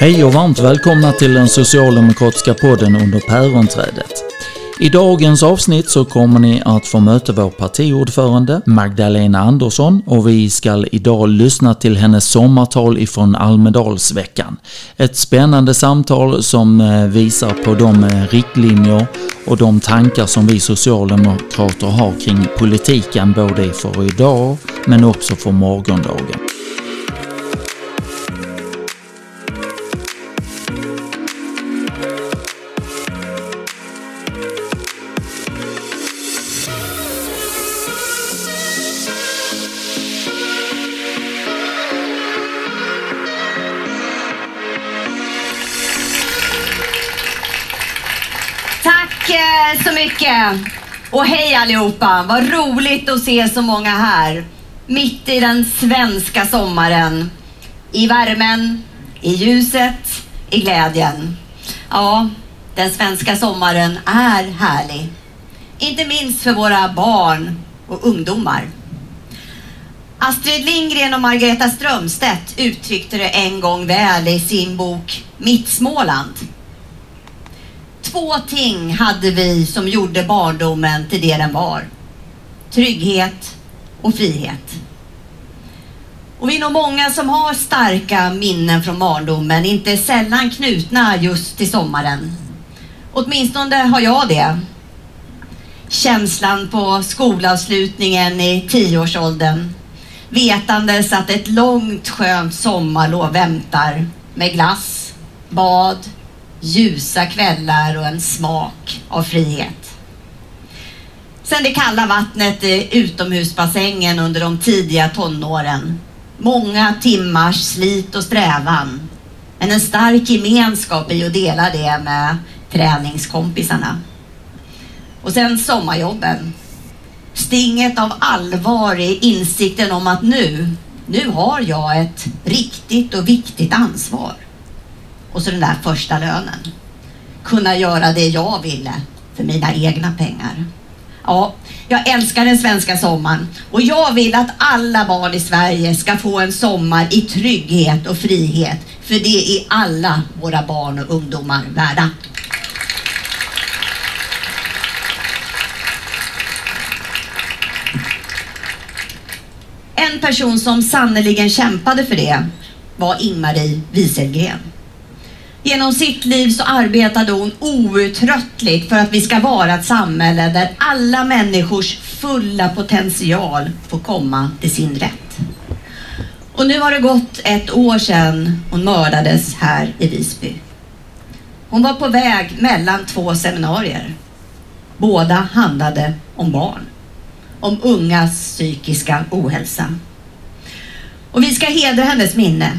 Hej och varmt välkomna till den socialdemokratiska podden under päronträdet. I dagens avsnitt så kommer ni att få möta vår partiordförande Magdalena Andersson och vi ska idag lyssna till hennes sommartal ifrån Almedalsveckan. Ett spännande samtal som eh, visar på de eh, riktlinjer och de tankar som vi socialdemokrater har kring politiken både för idag men också för morgondagen. Så! Och hej allihopa! Vad roligt att se så många här. Mitt i den svenska sommaren. I värmen, i ljuset, i glädjen. Ja, den svenska sommaren är härlig. Inte minst för våra barn och ungdomar. Astrid Lindgren och Margareta Strömstedt uttryckte det en gång väl i sin bok Mitt Småland. Två ting hade vi som gjorde barndomen till det den var. Trygghet och frihet. Och vi är nog många som har starka minnen från barndomen, inte sällan knutna just till sommaren. Åtminstone har jag det. Känslan på skolavslutningen i tioårsåldern. Vetandes att ett långt skönt sommarlov väntar med glass, bad, ljusa kvällar och en smak av frihet. Sen det kalla vattnet i utomhusbassängen under de tidiga tonåren. Många timmars slit och strävan. Men en stark gemenskap i att dela det med träningskompisarna. Och sen sommarjobben. Stinget av allvar i insikten om att nu, nu har jag ett riktigt och viktigt ansvar. Och så den där första lönen. Kunna göra det jag ville för mina egna pengar. Ja, jag älskar den svenska sommaren och jag vill att alla barn i Sverige ska få en sommar i trygghet och frihet. För det är alla våra barn och ungdomar värda. En person som sannerligen kämpade för det var Ingmarie Wieselgren. Genom sitt liv så arbetade hon outtröttligt för att vi ska vara ett samhälle där alla människors fulla potential får komma till sin rätt. Och nu har det gått ett år sedan hon mördades här i Visby. Hon var på väg mellan två seminarier. Båda handlade om barn. Om ungas psykiska ohälsa. Och vi ska hedra hennes minne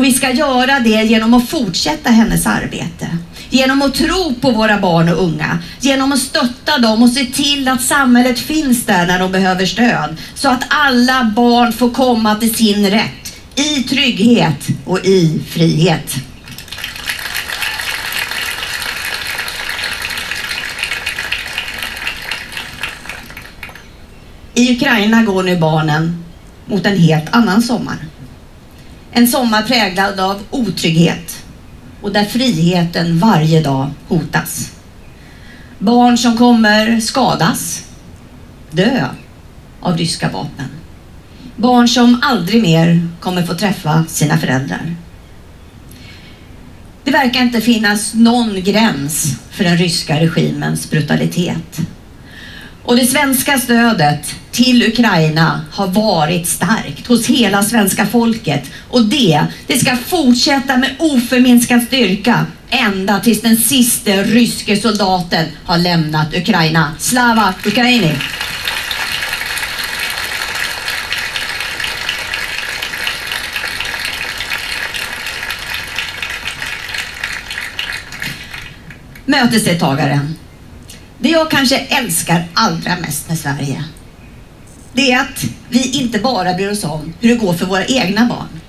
och vi ska göra det genom att fortsätta hennes arbete. Genom att tro på våra barn och unga. Genom att stötta dem och se till att samhället finns där när de behöver stöd. Så att alla barn får komma till sin rätt. I trygghet och i frihet. I Ukraina går nu barnen mot en helt annan sommar. En sommar präglad av otrygghet och där friheten varje dag hotas. Barn som kommer skadas, dö av ryska vapen. Barn som aldrig mer kommer få träffa sina föräldrar. Det verkar inte finnas någon gräns för den ryska regimens brutalitet. Och det svenska stödet till Ukraina har varit starkt hos hela svenska folket. Och det, det ska fortsätta med oförminskad styrka ända tills den sista ryske soldaten har lämnat Ukraina. Slava Ukraini! Mötesdeltagaren. Det jag kanske älskar allra mest med Sverige, det är att vi inte bara bryr oss om hur det går för våra egna barn,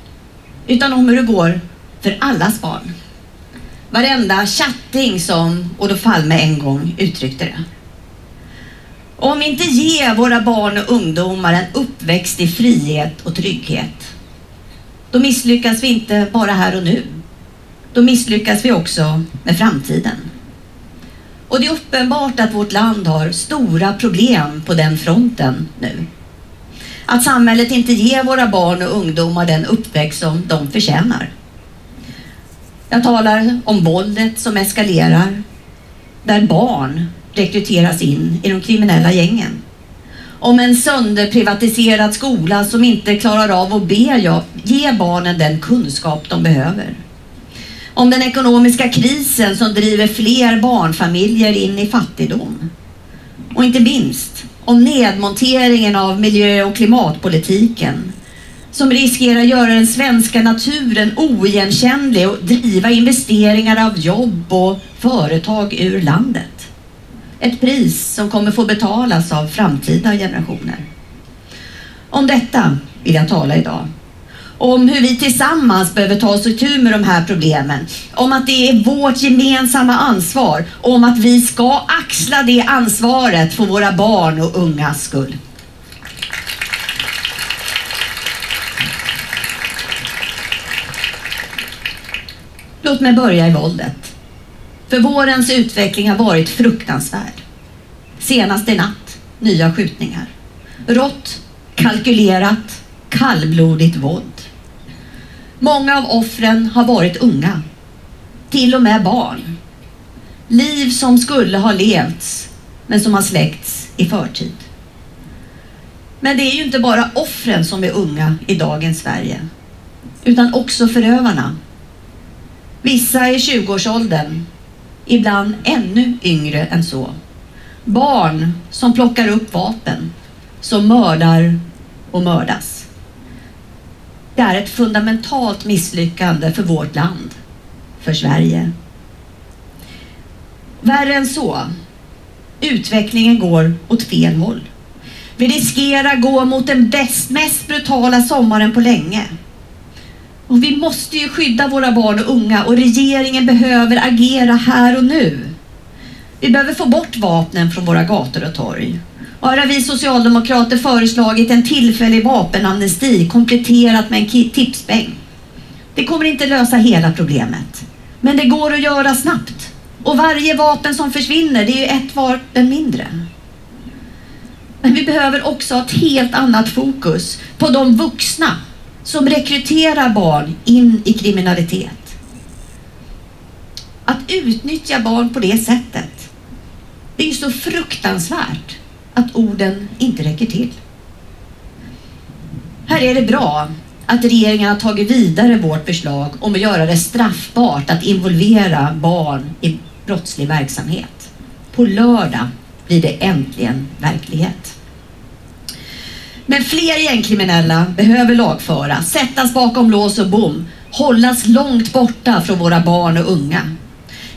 utan om hur det går för allas barn. Varenda chatting som Olof Palme en gång uttryckte det. Om vi inte ger våra barn och ungdomar en uppväxt i frihet och trygghet, då misslyckas vi inte bara här och nu, då misslyckas vi också med framtiden. Och det är uppenbart att vårt land har stora problem på den fronten nu. Att samhället inte ger våra barn och ungdomar den uppväxt som de förtjänar. Jag talar om våldet som eskalerar, där barn rekryteras in i de kriminella gängen. Om en sönderprivatiserad skola som inte klarar av att be, ge barnen den kunskap de behöver. Om den ekonomiska krisen som driver fler barnfamiljer in i fattigdom. Och inte minst om nedmonteringen av miljö och klimatpolitiken som riskerar göra den svenska naturen oigenkännlig och driva investeringar av jobb och företag ur landet. Ett pris som kommer få betalas av framtida generationer. Om detta vill jag tala idag. Om hur vi tillsammans behöver ta oss itu med de här problemen. Om att det är vårt gemensamma ansvar. Och om att vi ska axla det ansvaret för våra barn och ungas skull. Låt mig börja i våldet. För vårens utveckling har varit fruktansvärd. Senast i natt, nya skjutningar. Rått, kalkylerat, kallblodigt våld. Många av offren har varit unga. Till och med barn. Liv som skulle ha levts, men som har släckts i förtid. Men det är ju inte bara offren som är unga i dagens Sverige, utan också förövarna Vissa i 20-årsåldern, ibland ännu yngre än så. Barn som plockar upp vapen, som mördar och mördas. Det är ett fundamentalt misslyckande för vårt land, för Sverige. Värre än så, utvecklingen går åt fel håll. Vi riskerar gå mot den bäst, mest brutala sommaren på länge. Och vi måste ju skydda våra barn och unga och regeringen behöver agera här och nu. Vi behöver få bort vapnen från våra gator och torg. Här har vi socialdemokrater föreslagit en tillfällig vapenamnesti kompletterat med en tipspeng. Det kommer inte lösa hela problemet. Men det går att göra snabbt. Och varje vapen som försvinner, det är ju ett vapen mindre. Men vi behöver också ha ett helt annat fokus på de vuxna som rekryterar barn in i kriminalitet. Att utnyttja barn på det sättet, det är ju så fruktansvärt att orden inte räcker till. Här är det bra att regeringen har tagit vidare vårt förslag om att göra det straffbart att involvera barn i brottslig verksamhet. På lördag blir det äntligen verklighet. Men fler gängkriminella behöver lagföras, sättas bakom lås och bom, hållas långt borta från våra barn och unga.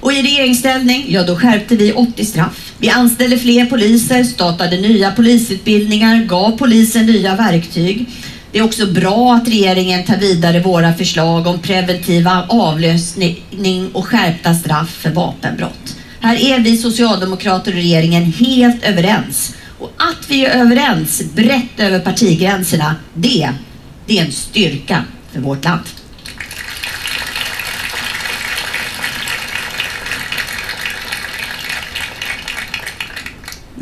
Och i regeringsställning, ja då skärpte vi 80 straff. Vi anställde fler poliser, startade nya polisutbildningar, gav polisen nya verktyg. Det är också bra att regeringen tar vidare våra förslag om preventiva avlösning och skärpta straff för vapenbrott. Här är vi socialdemokrater och regeringen helt överens. Och att vi är överens brett över partigränserna, det, det är en styrka för vårt land.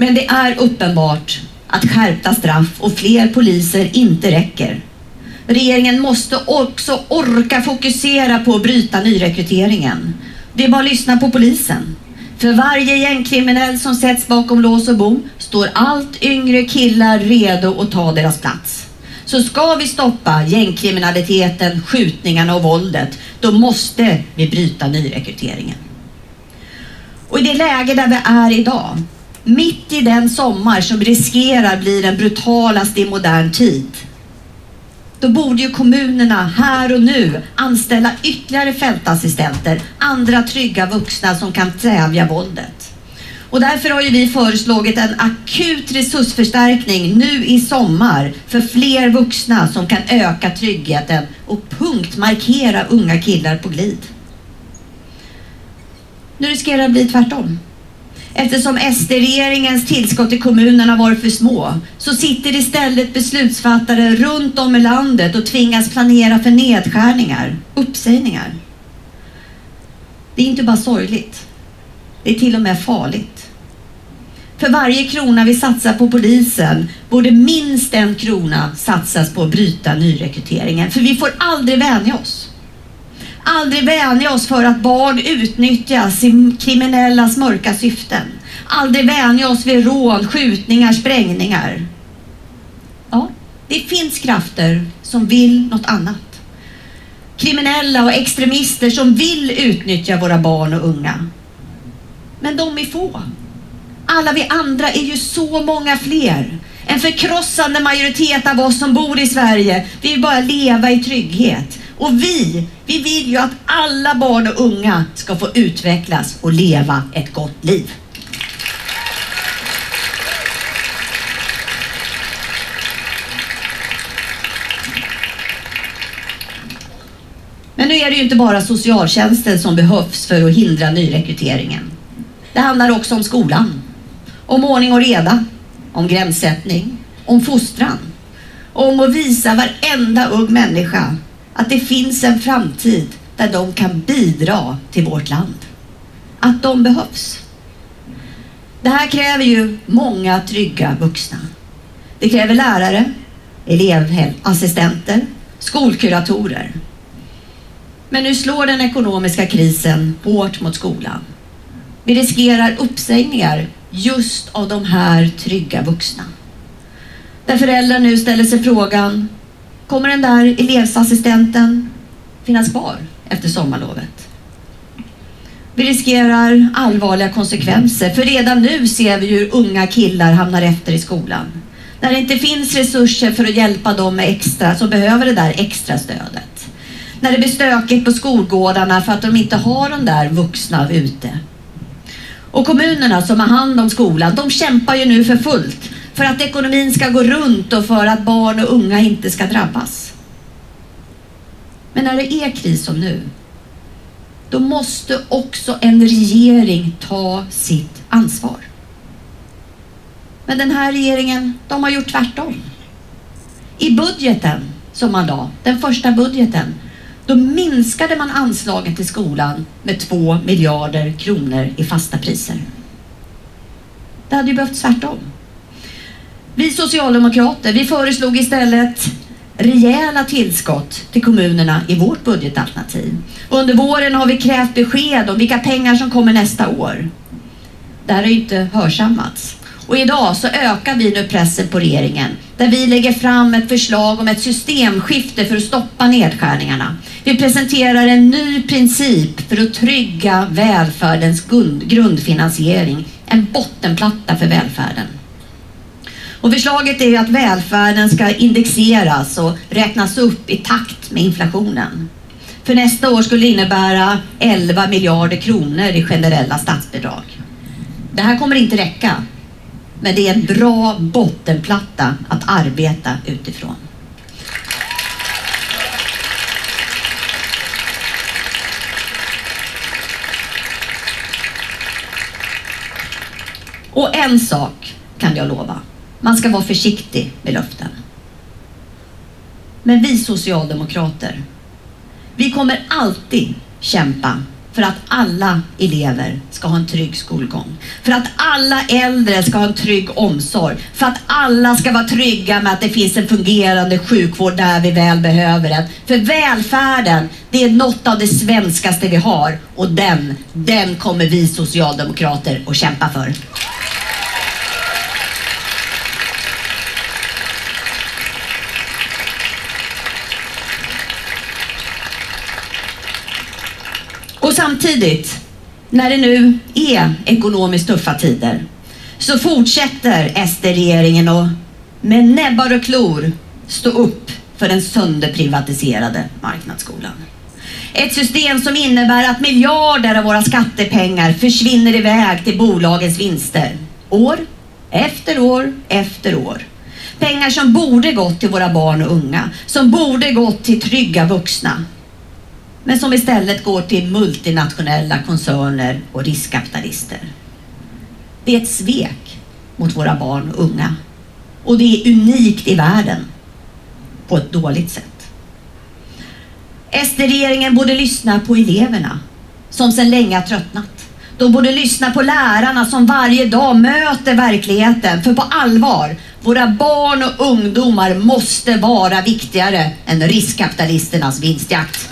Men det är uppenbart att skärpta straff och fler poliser inte räcker. Regeringen måste också orka fokusera på att bryta nyrekryteringen. Det är bara att lyssna på polisen. För varje gängkriminell som sätts bakom lås och bom står allt yngre killar redo att ta deras plats. Så ska vi stoppa gängkriminaliteten, skjutningarna och våldet, då måste vi bryta nyrekryteringen. Och i det läge där vi är idag, mitt i den sommar som riskerar bli den brutalaste i modern tid, då borde ju kommunerna här och nu anställa ytterligare fältassistenter, andra trygga vuxna som kan stävja våldet. Och därför har ju vi föreslagit en akut resursförstärkning nu i sommar för fler vuxna som kan öka tryggheten och punktmarkera unga killar på glid. Nu riskerar det att bli tvärtom. Eftersom SD-regeringens tillskott till kommunerna varit för små så sitter istället beslutsfattare runt om i landet och tvingas planera för nedskärningar, uppsägningar. Det är inte bara sorgligt. Det är till och med farligt. För varje krona vi satsar på polisen borde minst en krona satsas på att bryta nyrekryteringen. För vi får aldrig vänja oss. Aldrig vänja oss för att barn utnyttjas i kriminellas mörka syften. Aldrig vänja oss vid rån, skjutningar, sprängningar. Ja, det finns krafter som vill något annat. Kriminella och extremister som vill utnyttja våra barn och unga. Men de är få. Alla vi andra är ju så många fler. En förkrossande majoritet av oss som bor i Sverige vill bara leva i trygghet. Och vi, vi vill ju att alla barn och unga ska få utvecklas och leva ett gott liv. Men nu är det ju inte bara socialtjänsten som behövs för att hindra nyrekryteringen. Det handlar också om skolan, om ordning och reda, om gränssättning, om fostran, om att visa varenda ung människa att det finns en framtid där de kan bidra till vårt land. Att de behövs. Det här kräver ju många trygga vuxna. Det kräver lärare, elevassistenter, skolkuratorer. Men nu slår den ekonomiska krisen hårt mot skolan. Vi riskerar uppsägningar just av de här trygga vuxna. Där föräldrar nu ställer sig frågan, kommer den där elevassistenten finnas kvar efter sommarlovet? Vi riskerar allvarliga konsekvenser, för redan nu ser vi hur unga killar hamnar efter i skolan. När det inte finns resurser för att hjälpa dem med extra, som behöver det där extra stödet. När det blir stökigt på skolgårdarna för att de inte har de där vuxna ute. Och kommunerna som har hand om skolan, de kämpar ju nu för fullt för att ekonomin ska gå runt och för att barn och unga inte ska drabbas. Men när det är kris som nu, då måste också en regering ta sitt ansvar. Men den här regeringen, de har gjort tvärtom. I budgeten som man la, den första budgeten, då minskade man anslagen till skolan med 2 miljarder kronor i fasta priser. Det hade ju behövt tvärtom. Vi socialdemokrater, vi föreslog istället rejäla tillskott till kommunerna i vårt budgetalternativ. Under våren har vi krävt besked om vilka pengar som kommer nästa år. Det här har inte hörsammats. Och idag så ökar vi nu pressen på regeringen där vi lägger fram ett förslag om ett systemskifte för att stoppa nedskärningarna. Vi presenterar en ny princip för att trygga välfärdens grundfinansiering, en bottenplatta för välfärden. Och förslaget är att välfärden ska indexeras och räknas upp i takt med inflationen. För nästa år skulle det innebära 11 miljarder kronor i generella statsbidrag. Det här kommer inte räcka, men det är en bra bottenplatta att arbeta utifrån. Och en sak kan jag lova. Man ska vara försiktig med löften. Men vi socialdemokrater, vi kommer alltid kämpa för att alla elever ska ha en trygg skolgång. För att alla äldre ska ha en trygg omsorg. För att alla ska vara trygga med att det finns en fungerande sjukvård där vi väl behöver den. För välfärden, det är något av det svenskaste vi har och den, den kommer vi socialdemokrater att kämpa för. Och samtidigt, när det nu är ekonomiskt tuffa tider, så fortsätter SD-regeringen att med näbbar och klor stå upp för den sönderprivatiserade marknadsskolan. Ett system som innebär att miljarder av våra skattepengar försvinner iväg till bolagens vinster. År efter år efter år. Pengar som borde gått till våra barn och unga, som borde gått till trygga vuxna men som istället går till multinationella koncerner och riskkapitalister. Det är ett svek mot våra barn och unga. Och det är unikt i världen på ett dåligt sätt. SD-regeringen borde lyssna på eleverna, som sedan länge har tröttnat. De borde lyssna på lärarna som varje dag möter verkligheten. För på allvar, våra barn och ungdomar måste vara viktigare än riskkapitalisternas vinstjakt.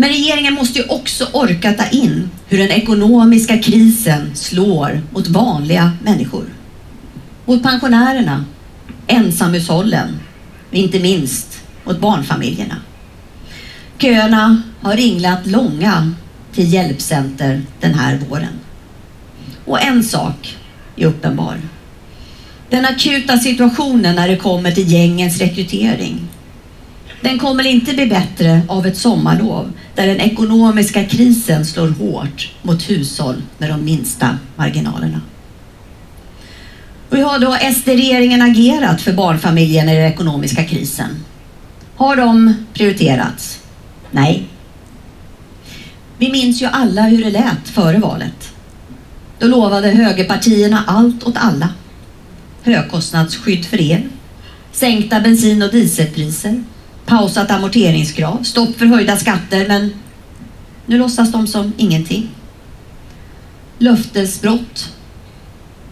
Men regeringen måste ju också orka ta in hur den ekonomiska krisen slår mot vanliga människor. Mot pensionärerna, ensamhushållen och inte minst mot barnfamiljerna. Köerna har ringlat långa till hjälpcenter den här våren. Och en sak är uppenbar. Den akuta situationen när det kommer till gängens rekrytering den kommer inte bli bättre av ett sommarlov där den ekonomiska krisen slår hårt mot hushåll med de minsta marginalerna. Hur har då SD-regeringen agerat för barnfamiljerna i den ekonomiska krisen? Har de prioriterats? Nej. Vi minns ju alla hur det lät före valet. Då lovade högerpartierna allt åt alla. Högkostnadsskydd för el, sänkta bensin och dieselpriser, pausat amorteringskrav, stopp för höjda skatter, men nu låtsas de som ingenting. Löftesbrott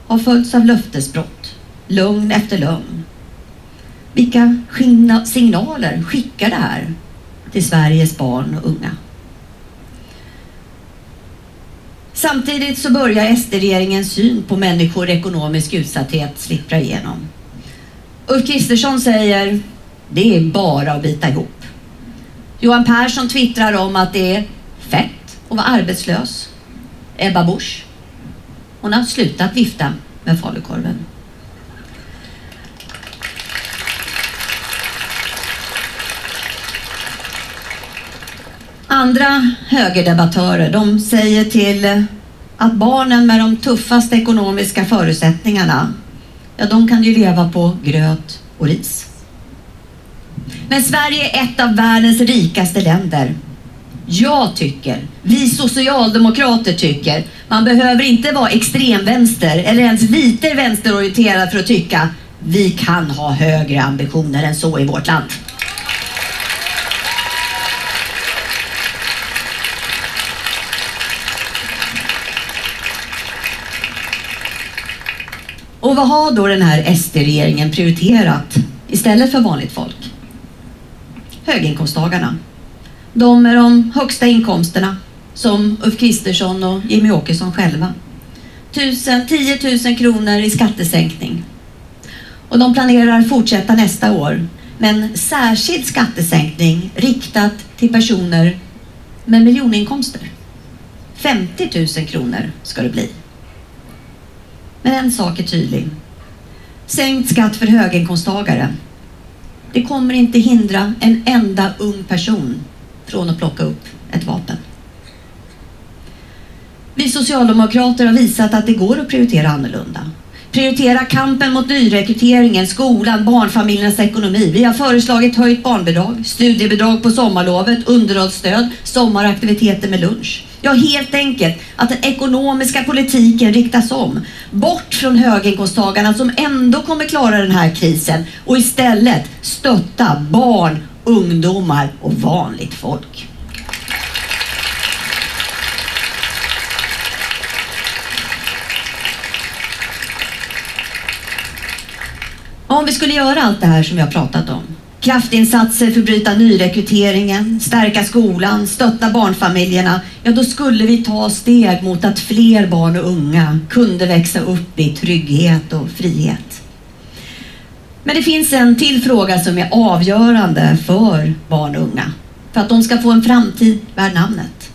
har följts av löftesbrott, lögn efter lögn. Vilka signaler skickar det här till Sveriges barn och unga? Samtidigt så börjar SD-regeringens syn på människor i ekonomisk utsatthet slippra igenom. Ulf Kristersson säger det är bara att bita ihop. Johan Persson twittrar om att det är fett att vara arbetslös. Ebba Busch, hon har slutat vifta med falukorven. Andra högerdebattörer de säger till att barnen med de tuffaste ekonomiska förutsättningarna, ja de kan ju leva på gröt och ris. Men Sverige är ett av världens rikaste länder. Jag tycker, vi socialdemokrater tycker, man behöver inte vara extremvänster eller ens lite vänsterorienterad för att tycka vi kan ha högre ambitioner än så i vårt land. Och vad har då den här SD-regeringen prioriterat istället för vanligt folk? Höginkomsttagarna. De med de högsta inkomsterna, som Ulf Kristersson och Jimmy Åkesson själva. 10 000 kronor i skattesänkning. Och de planerar fortsätta nästa år med en särskild skattesänkning riktat till personer med miljoninkomster. 50 000 kronor ska det bli. Men en sak är tydlig. Sänkt skatt för höginkomsttagare det kommer inte hindra en enda ung person från att plocka upp ett vapen. Vi socialdemokrater har visat att det går att prioritera annorlunda. Prioritera kampen mot nyrekryteringen, skolan, barnfamiljernas ekonomi. Vi har föreslagit höjt barnbidrag, studiebidrag på sommarlovet, underhållsstöd, sommaraktiviteter med lunch. Ja, helt enkelt att den ekonomiska politiken riktas om. Bort från höginkomsttagarna som ändå kommer klara den här krisen och istället stötta barn, ungdomar och vanligt folk. Om vi skulle göra allt det här som jag pratat om kraftinsatser för att bryta nyrekryteringen, stärka skolan, stötta barnfamiljerna, ja då skulle vi ta steg mot att fler barn och unga kunde växa upp i trygghet och frihet. Men det finns en till fråga som är avgörande för barn och unga, för att de ska få en framtid värd namnet.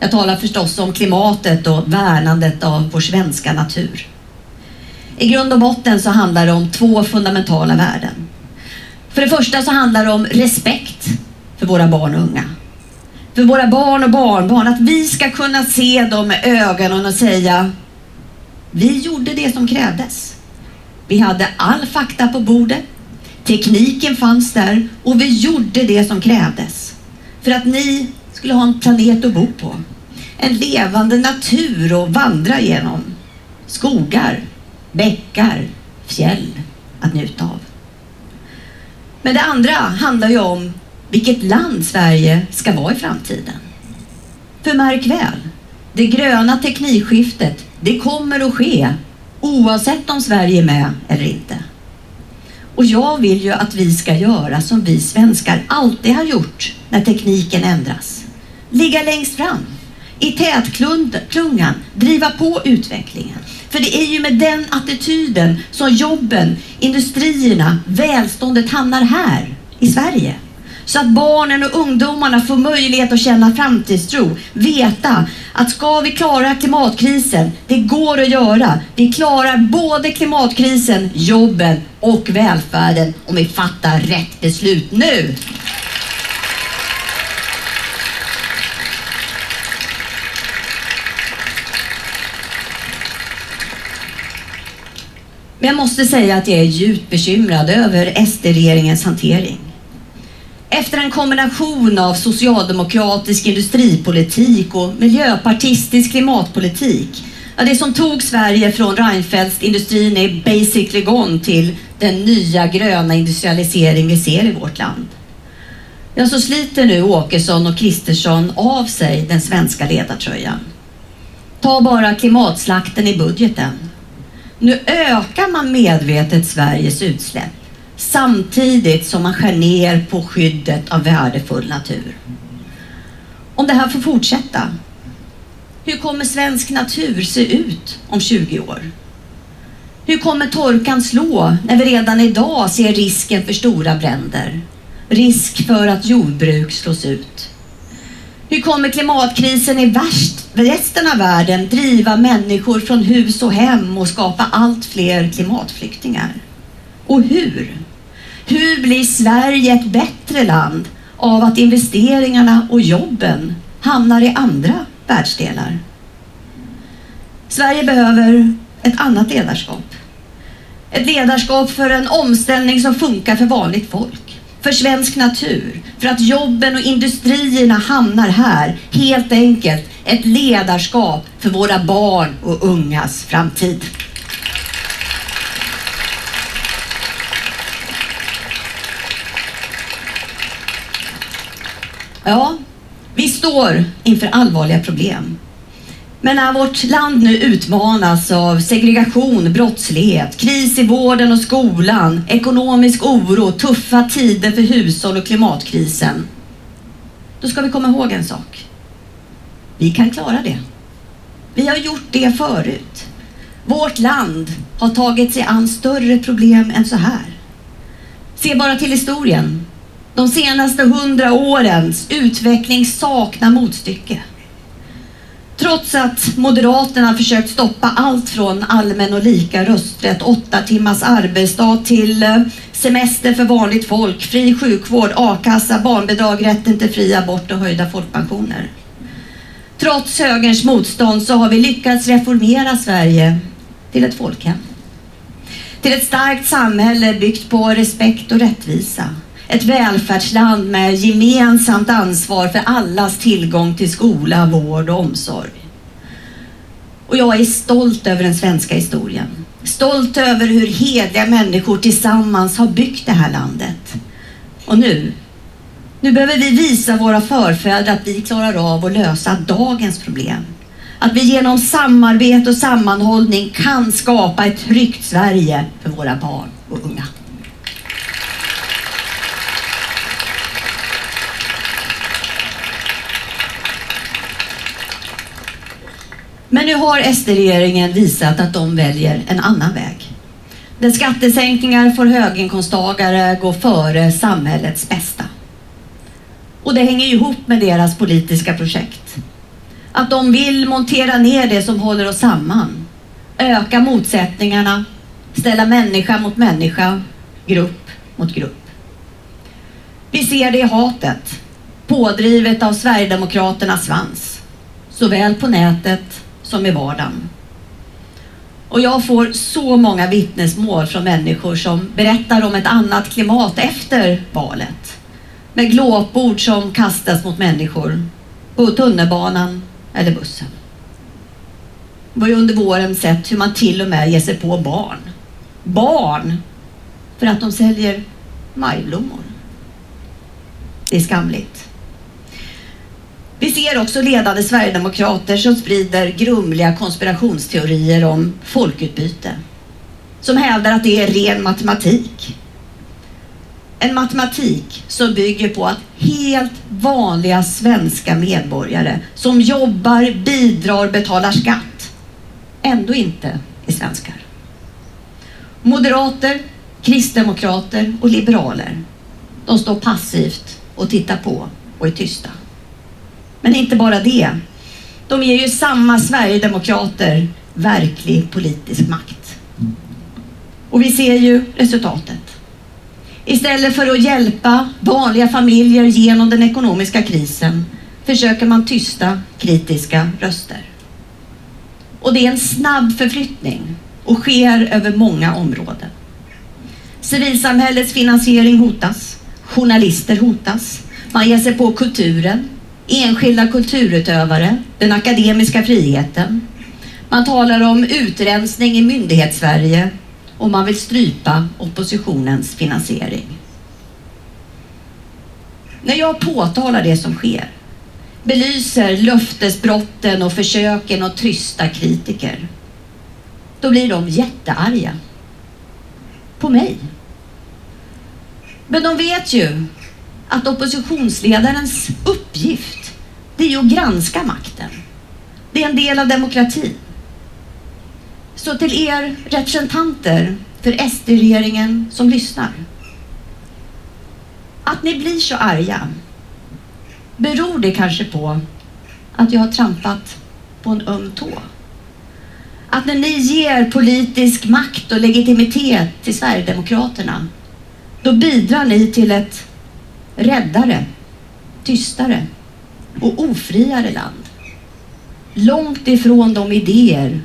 Jag talar förstås om klimatet och värnandet av vår svenska natur. I grund och botten så handlar det om två fundamentala värden. För det första så handlar det om respekt för våra barn och unga. För våra barn och barnbarn, att vi ska kunna se dem med ögonen och säga vi gjorde det som krävdes. Vi hade all fakta på bordet. Tekniken fanns där och vi gjorde det som krävdes. För att ni skulle ha en planet att bo på. En levande natur att vandra genom. Skogar, bäckar, fjäll att njuta av. Men det andra handlar ju om vilket land Sverige ska vara i framtiden. För märk väl, det gröna teknikskiftet, det kommer att ske oavsett om Sverige är med eller inte. Och jag vill ju att vi ska göra som vi svenskar alltid har gjort när tekniken ändras. Ligga längst fram, i tätklungan, driva på utvecklingen. För det är ju med den attityden som jobben, industrierna, välståndet hamnar här i Sverige. Så att barnen och ungdomarna får möjlighet att känna framtidstro. Veta att ska vi klara klimatkrisen, det går att göra. Vi klarar både klimatkrisen, jobben och välfärden om vi fattar rätt beslut nu. Men jag måste säga att jag är djupt bekymrad över SD-regeringens hantering. Efter en kombination av socialdemokratisk industripolitik och miljöpartistisk klimatpolitik. Ja, det som tog Sverige från Reinfeldtindustrin är basically gone till den nya gröna industrialisering vi ser i vårt land. Ja, så sliter nu Åkesson och Kristersson av sig den svenska ledartröjan. Ta bara klimatslakten i budgeten. Nu ökar man medvetet Sveriges utsläpp samtidigt som man skär ner på skyddet av värdefull natur. Om det här får fortsätta, hur kommer svensk natur se ut om 20 år? Hur kommer torkan slå när vi redan idag ser risken för stora bränder? Risk för att jordbruk slås ut. Hur kommer klimatkrisen i värst, resten av världen driva människor från hus och hem och skapa allt fler klimatflyktingar? Och hur? Hur blir Sverige ett bättre land av att investeringarna och jobben hamnar i andra världsdelar? Sverige behöver ett annat ledarskap. Ett ledarskap för en omställning som funkar för vanligt folk, för svensk natur, för att jobben och industrierna hamnar här. Helt enkelt ett ledarskap för våra barn och ungas framtid. Ja, vi står inför allvarliga problem. Men när vårt land nu utmanas av segregation, brottslighet, kris i vården och skolan, ekonomisk oro, tuffa tider för hushåll och klimatkrisen. Då ska vi komma ihåg en sak. Vi kan klara det. Vi har gjort det förut. Vårt land har tagit sig an större problem än så här. Se bara till historien. De senaste hundra årens utveckling saknar motstycke. Trots att Moderaterna försökt stoppa allt från allmän och lika rösträtt, åtta timmars arbetsdag till eh, semester för vanligt folk, fri sjukvård, a-kassa, barnbidrag, rätten till fri abort och höjda folkpensioner. Trots högerns motstånd så har vi lyckats reformera Sverige till ett folkhem. Till ett starkt samhälle byggt på respekt och rättvisa ett välfärdsland med gemensamt ansvar för allas tillgång till skola, vård och omsorg. Och jag är stolt över den svenska historien. Stolt över hur hedliga människor tillsammans har byggt det här landet. Och nu, nu behöver vi visa våra förfäder att vi klarar av att lösa dagens problem. Att vi genom samarbete och sammanhållning kan skapa ett tryggt Sverige för våra barn och unga. Men nu har SD-regeringen visat att de väljer en annan väg. Där skattesänkningar får höginkomsttagare gå före samhällets bästa. Och det hänger ihop med deras politiska projekt. Att de vill montera ner det som håller oss samman. Öka motsättningarna, ställa människa mot människa, grupp mot grupp. Vi ser det i hatet, pådrivet av Sverigedemokraternas svans. Såväl på nätet som i vardagen. Och jag får så många vittnesmål från människor som berättar om ett annat klimat efter valet. Med glåpord som kastas mot människor på tunnelbanan eller bussen. Vi har under våren sett hur man till och med ger sig på barn. Barn! För att de säljer majblommor. Det är skamligt. Vi ser också ledande sverigedemokrater som sprider grumliga konspirationsteorier om folkutbyte. Som hävdar att det är ren matematik. En matematik som bygger på att helt vanliga svenska medborgare som jobbar, bidrar, betalar skatt ändå inte är svenskar. Moderater, kristdemokrater och liberaler de står passivt och tittar på och är tysta. Men inte bara det. De ger ju samma sverigedemokrater verklig politisk makt. Och vi ser ju resultatet. Istället för att hjälpa vanliga familjer genom den ekonomiska krisen försöker man tysta kritiska röster. Och det är en snabb förflyttning och sker över många områden. Civilsamhällets finansiering hotas. Journalister hotas. Man ger sig på kulturen, enskilda kulturutövare, den akademiska friheten. Man talar om utrensning i myndighetssverige och man vill strypa oppositionens finansiering. När jag påtalar det som sker, belyser löftesbrotten och försöken att tysta kritiker, då blir de jättearga. På mig. Men de vet ju att oppositionsledarens uppgift, det är ju att granska makten. Det är en del av demokratin. Så till er representanter för SD-regeringen som lyssnar. Att ni blir så arga, beror det kanske på att jag har trampat på en öm tå? Att när ni ger politisk makt och legitimitet till Sverigedemokraterna, då bidrar ni till ett räddare, tystare och ofriare land. Långt ifrån de idéer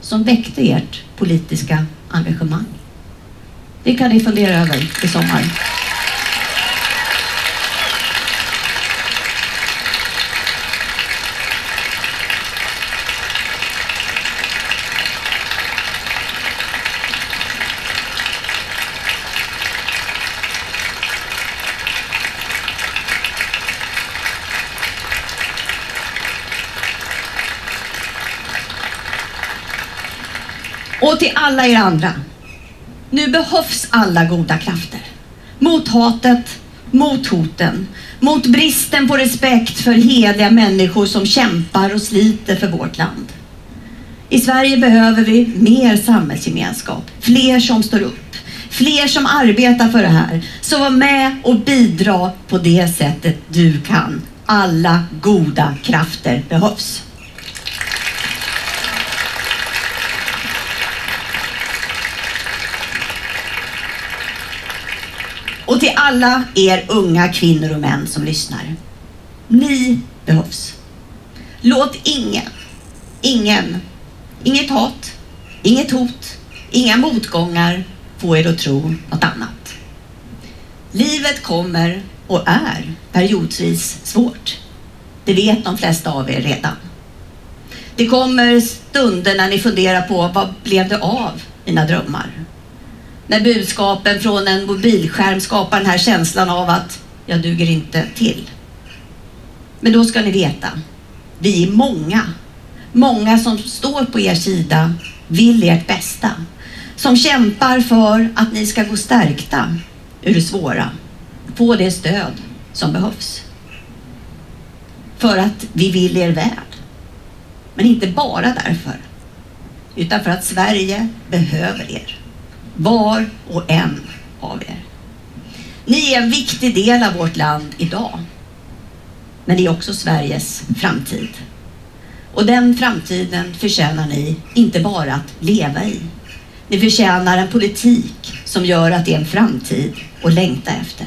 som väckte ert politiska engagemang. Det kan ni fundera över i sommar. Till alla er andra. Nu behövs alla goda krafter. Mot hatet, mot hoten, mot bristen på respekt för heliga människor som kämpar och sliter för vårt land. I Sverige behöver vi mer samhällsgemenskap, fler som står upp, fler som arbetar för det här. Så var med och bidra på det sättet du kan. Alla goda krafter behövs. Och till alla er unga kvinnor och män som lyssnar. Ni behövs. Låt ingen, ingen, inget hat, inget hot, inga motgångar få er att tro något annat. Livet kommer och är periodvis svårt. Det vet de flesta av er redan. Det kommer stunder när ni funderar på vad blev det av mina drömmar? När budskapen från en mobilskärm skapar den här känslan av att jag duger inte till. Men då ska ni veta, vi är många. Många som står på er sida, vill ert bästa. Som kämpar för att ni ska gå stärkta ur det svåra. Få det stöd som behövs. För att vi vill er väl. Men inte bara därför. Utan för att Sverige behöver er var och en av er. Ni är en viktig del av vårt land idag. Men det är också Sveriges framtid. Och den framtiden förtjänar ni inte bara att leva i. Ni förtjänar en politik som gör att det är en framtid att längta efter.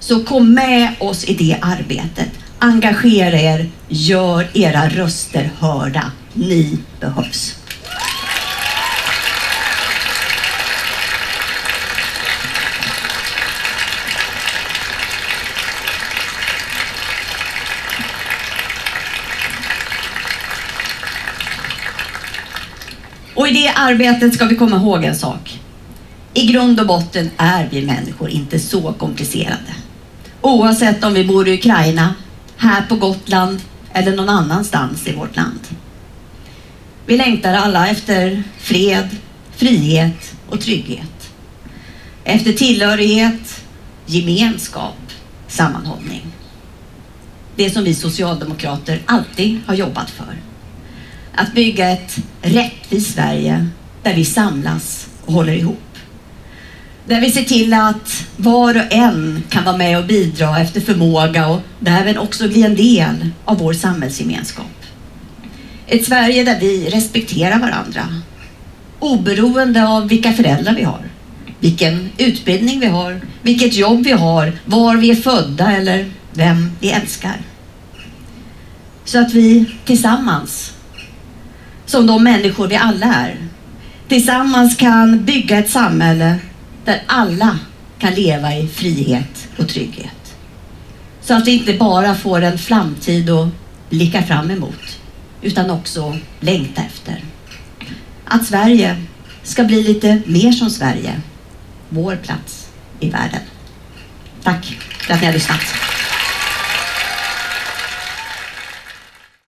Så kom med oss i det arbetet. Engagera er, gör era röster hörda. Ni behövs. Och i det arbetet ska vi komma ihåg en sak. I grund och botten är vi människor inte så komplicerade. Oavsett om vi bor i Ukraina, här på Gotland eller någon annanstans i vårt land. Vi längtar alla efter fred, frihet och trygghet. Efter tillhörighet, gemenskap, sammanhållning. Det som vi socialdemokrater alltid har jobbat för. Att bygga ett rättvist Sverige där vi samlas och håller ihop. Där vi ser till att var och en kan vara med och bidra efter förmåga och därmed också bli en del av vår samhällsgemenskap. Ett Sverige där vi respekterar varandra. Oberoende av vilka föräldrar vi har, vilken utbildning vi har, vilket jobb vi har, var vi är födda eller vem vi älskar. Så att vi tillsammans, som de människor vi alla är, tillsammans kan bygga ett samhälle där alla kan leva i frihet och trygghet. Så att vi inte bara får en framtid att blicka fram emot, utan också längta efter. Att Sverige ska bli lite mer som Sverige, vår plats i världen. Tack för att ni har lyssnat.